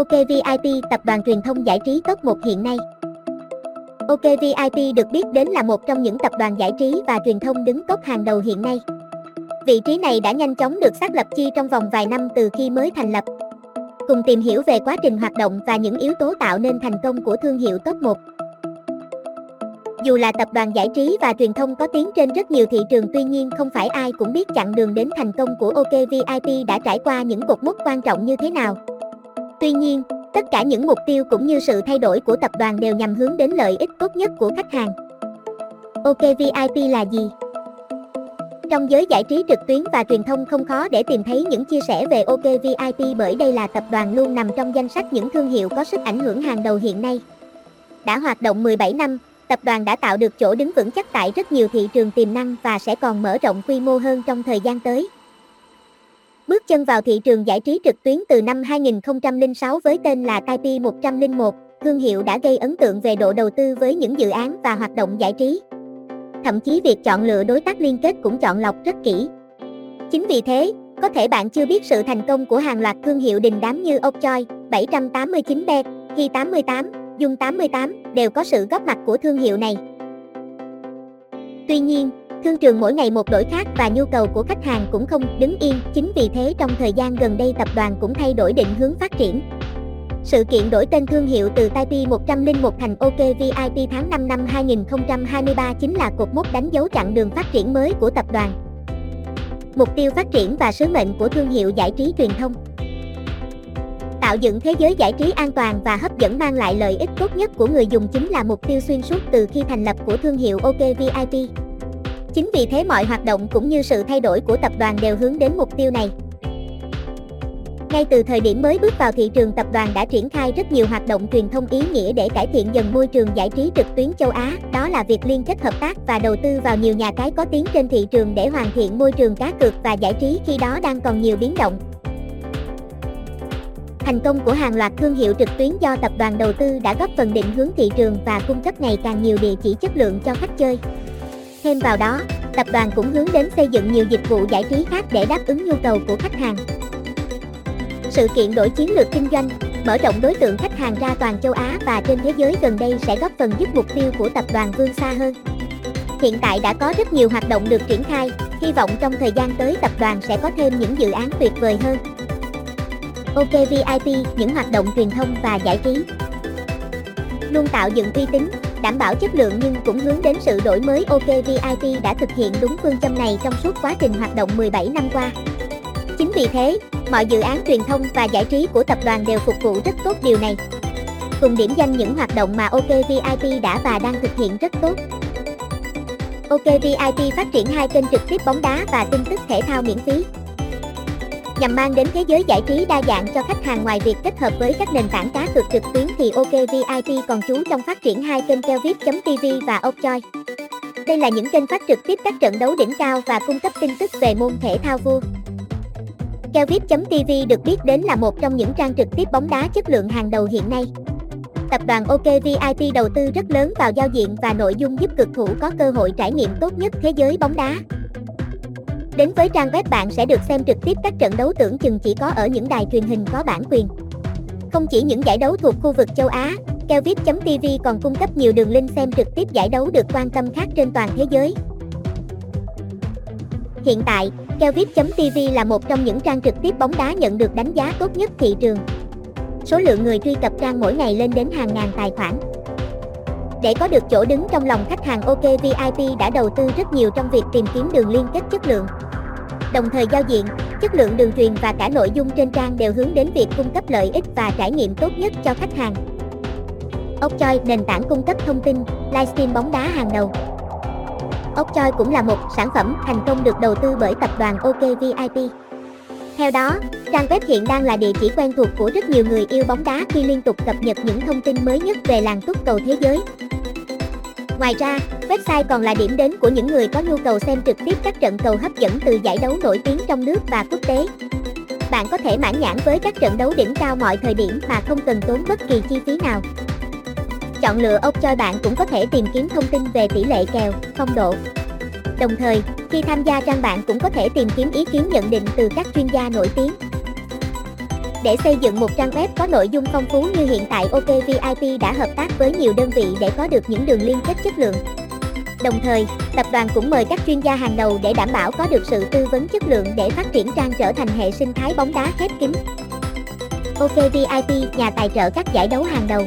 OKVIP tập đoàn truyền thông giải trí top 1 hiện nay. OKVIP được biết đến là một trong những tập đoàn giải trí và truyền thông đứng top hàng đầu hiện nay. Vị trí này đã nhanh chóng được xác lập chi trong vòng vài năm từ khi mới thành lập. Cùng tìm hiểu về quá trình hoạt động và những yếu tố tạo nên thành công của thương hiệu top 1. Dù là tập đoàn giải trí và truyền thông có tiếng trên rất nhiều thị trường, tuy nhiên không phải ai cũng biết chặng đường đến thành công của OKVIP đã trải qua những cột mốc quan trọng như thế nào. Tuy nhiên, tất cả những mục tiêu cũng như sự thay đổi của tập đoàn đều nhằm hướng đến lợi ích tốt nhất của khách hàng. OKVIP là gì? Trong giới giải trí trực tuyến và truyền thông không khó để tìm thấy những chia sẻ về OKVIP bởi đây là tập đoàn luôn nằm trong danh sách những thương hiệu có sức ảnh hưởng hàng đầu hiện nay. Đã hoạt động 17 năm, tập đoàn đã tạo được chỗ đứng vững chắc tại rất nhiều thị trường tiềm năng và sẽ còn mở rộng quy mô hơn trong thời gian tới. Chân vào thị trường giải trí trực tuyến từ năm 2006 với tên là Taipei 101, thương hiệu đã gây ấn tượng về độ đầu tư với những dự án và hoạt động giải trí. Thậm chí việc chọn lựa đối tác liên kết cũng chọn lọc rất kỹ. Chính vì thế, có thể bạn chưa biết sự thành công của hàng loạt thương hiệu đình đám như Okchoi, 789B, Hi 88, Dung 88 đều có sự góp mặt của thương hiệu này. Tuy nhiên, thương trường mỗi ngày một đổi khác và nhu cầu của khách hàng cũng không đứng yên, chính vì thế trong thời gian gần đây tập đoàn cũng thay đổi định hướng phát triển. Sự kiện đổi tên thương hiệu từ Taipei 101 thành OK VIP tháng 5 năm 2023 chính là cột mốc đánh dấu chặng đường phát triển mới của tập đoàn. Mục tiêu phát triển và sứ mệnh của thương hiệu giải trí truyền thông Tạo dựng thế giới giải trí an toàn và hấp dẫn mang lại lợi ích tốt nhất của người dùng chính là mục tiêu xuyên suốt từ khi thành lập của thương hiệu OK VIP. Chính vì thế mọi hoạt động cũng như sự thay đổi của tập đoàn đều hướng đến mục tiêu này. Ngay từ thời điểm mới bước vào thị trường tập đoàn đã triển khai rất nhiều hoạt động truyền thông ý nghĩa để cải thiện dần môi trường giải trí trực tuyến châu Á, đó là việc liên kết hợp tác và đầu tư vào nhiều nhà cái có tiếng trên thị trường để hoàn thiện môi trường cá cược và giải trí khi đó đang còn nhiều biến động. Thành công của hàng loạt thương hiệu trực tuyến do tập đoàn đầu tư đã góp phần định hướng thị trường và cung cấp ngày càng nhiều địa chỉ chất lượng cho khách chơi. Thêm vào đó, tập đoàn cũng hướng đến xây dựng nhiều dịch vụ giải trí khác để đáp ứng nhu cầu của khách hàng. Sự kiện đổi chiến lược kinh doanh, mở rộng đối tượng khách hàng ra toàn châu Á và trên thế giới gần đây sẽ góp phần giúp mục tiêu của tập đoàn vươn xa hơn. Hiện tại đã có rất nhiều hoạt động được triển khai, hy vọng trong thời gian tới tập đoàn sẽ có thêm những dự án tuyệt vời hơn. OK VIP, những hoạt động truyền thông và giải trí. Luôn tạo dựng uy tín, đảm bảo chất lượng nhưng cũng hướng đến sự đổi mới OK VIP đã thực hiện đúng phương châm này trong suốt quá trình hoạt động 17 năm qua. Chính vì thế, mọi dự án truyền thông và giải trí của tập đoàn đều phục vụ rất tốt điều này. Cùng điểm danh những hoạt động mà OK VIP đã và đang thực hiện rất tốt. OK VIP phát triển hai kênh trực tiếp bóng đá và tin tức thể thao miễn phí nhằm mang đến thế giới giải trí đa dạng cho khách hàng ngoài việc kết hợp với các nền tảng cá cược trực tuyến thì OK VIP còn chú trong phát triển hai kênh Kelvip.tv và Okchoi. Đây là những kênh phát trực tiếp các trận đấu đỉnh cao và cung cấp tin tức về môn thể thao vua. Kelvip.tv được biết đến là một trong những trang trực tiếp bóng đá chất lượng hàng đầu hiện nay. Tập đoàn OK VIP đầu tư rất lớn vào giao diện và nội dung giúp cực thủ có cơ hội trải nghiệm tốt nhất thế giới bóng đá. Đến với trang web bạn sẽ được xem trực tiếp các trận đấu tưởng chừng chỉ có ở những đài truyền hình có bản quyền. Không chỉ những giải đấu thuộc khu vực châu Á, Kelvip.tv còn cung cấp nhiều đường link xem trực tiếp giải đấu được quan tâm khác trên toàn thế giới. Hiện tại, Kelvip.tv là một trong những trang trực tiếp bóng đá nhận được đánh giá tốt nhất thị trường. Số lượng người truy cập trang mỗi ngày lên đến hàng ngàn tài khoản. Để có được chỗ đứng trong lòng khách hàng OK VIP đã đầu tư rất nhiều trong việc tìm kiếm đường liên kết chất lượng. Đồng thời giao diện, chất lượng đường truyền và cả nội dung trên trang đều hướng đến việc cung cấp lợi ích và trải nghiệm tốt nhất cho khách hàng. Okchoi, nền tảng cung cấp thông tin, livestream bóng đá hàng đầu. Okchoi cũng là một sản phẩm thành công được đầu tư bởi tập đoàn OK VIP. Theo đó, trang web hiện đang là địa chỉ quen thuộc của rất nhiều người yêu bóng đá khi liên tục cập nhật những thông tin mới nhất về làng túc cầu thế giới. Ngoài ra, website còn là điểm đến của những người có nhu cầu xem trực tiếp các trận cầu hấp dẫn từ giải đấu nổi tiếng trong nước và quốc tế. Bạn có thể mãn nhãn với các trận đấu đỉnh cao mọi thời điểm mà không cần tốn bất kỳ chi phí nào. Chọn lựa ốc cho bạn cũng có thể tìm kiếm thông tin về tỷ lệ kèo, phong độ. Đồng thời, khi tham gia trang bạn cũng có thể tìm kiếm ý kiến nhận định từ các chuyên gia nổi tiếng. Để xây dựng một trang web có nội dung phong phú như hiện tại OK VIP đã hợp tác với nhiều đơn vị để có được những đường liên kết chất lượng. Đồng thời, tập đoàn cũng mời các chuyên gia hàng đầu để đảm bảo có được sự tư vấn chất lượng để phát triển trang trở thành hệ sinh thái bóng đá khép kín. OK VIP, nhà tài trợ các giải đấu hàng đầu.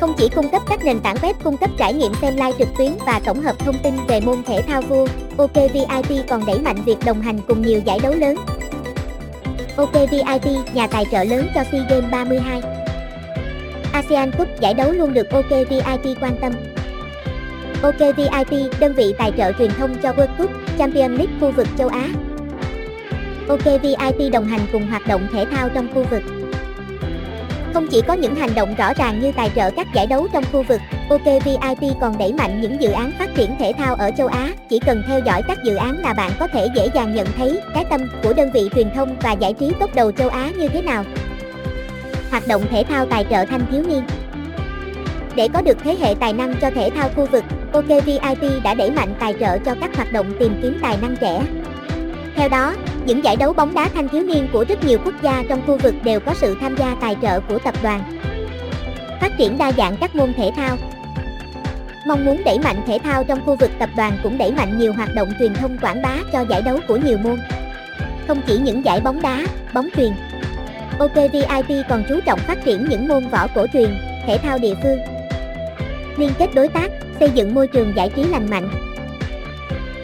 Không chỉ cung cấp các nền tảng web cung cấp trải nghiệm xem live trực tuyến và tổng hợp thông tin về môn thể thao vua, OK VIP còn đẩy mạnh việc đồng hành cùng nhiều giải đấu lớn. OK VIP, nhà tài trợ lớn cho SEA Games 32. ASEAN Cup giải đấu luôn được OK VIP quan tâm. OK VIP, đơn vị tài trợ truyền thông cho World Cup, Champions League khu vực châu Á. OK VIP đồng hành cùng hoạt động thể thao trong khu vực. Không chỉ có những hành động rõ ràng như tài trợ các giải đấu trong khu vực, OKVIP còn đẩy mạnh những dự án phát triển thể thao ở châu Á. Chỉ cần theo dõi các dự án là bạn có thể dễ dàng nhận thấy cái tâm của đơn vị truyền thông và giải trí tốt đầu châu Á như thế nào. Hoạt động thể thao tài trợ thanh thiếu niên Để có được thế hệ tài năng cho thể thao khu vực, OKVIP đã đẩy mạnh tài trợ cho các hoạt động tìm kiếm tài năng trẻ. Theo đó, những giải đấu bóng đá thanh thiếu niên của rất nhiều quốc gia trong khu vực đều có sự tham gia tài trợ của tập đoàn. Phát triển đa dạng các môn thể thao. Mong muốn đẩy mạnh thể thao trong khu vực tập đoàn cũng đẩy mạnh nhiều hoạt động truyền thông quảng bá cho giải đấu của nhiều môn. Không chỉ những giải bóng đá, bóng truyền. okvip còn chú trọng phát triển những môn võ cổ truyền, thể thao địa phương. Liên kết đối tác, xây dựng môi trường giải trí lành mạnh.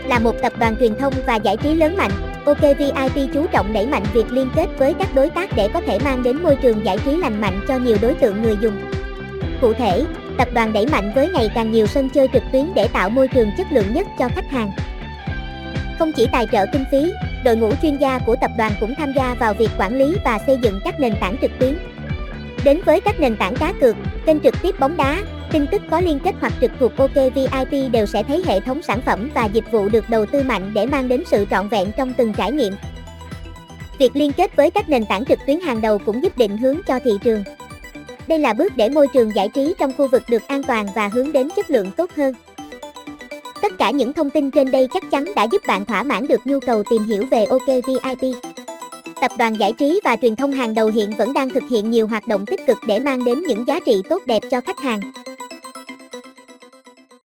Là một tập đoàn truyền thông và giải trí lớn mạnh, OK VIP chú trọng đẩy mạnh việc liên kết với các đối tác để có thể mang đến môi trường giải trí lành mạnh cho nhiều đối tượng người dùng. Cụ thể, tập đoàn đẩy mạnh với ngày càng nhiều sân chơi trực tuyến để tạo môi trường chất lượng nhất cho khách hàng. Không chỉ tài trợ kinh phí, đội ngũ chuyên gia của tập đoàn cũng tham gia vào việc quản lý và xây dựng các nền tảng trực tuyến. Đến với các nền tảng cá cược, kênh trực tiếp bóng đá, tin tức có liên kết hoặc trực thuộc OK VIP đều sẽ thấy hệ thống sản phẩm và dịch vụ được đầu tư mạnh để mang đến sự trọn vẹn trong từng trải nghiệm. Việc liên kết với các nền tảng trực tuyến hàng đầu cũng giúp định hướng cho thị trường. Đây là bước để môi trường giải trí trong khu vực được an toàn và hướng đến chất lượng tốt hơn. Tất cả những thông tin trên đây chắc chắn đã giúp bạn thỏa mãn được nhu cầu tìm hiểu về OK VIP. Tập đoàn giải trí và truyền thông hàng đầu hiện vẫn đang thực hiện nhiều hoạt động tích cực để mang đến những giá trị tốt đẹp cho khách hàng.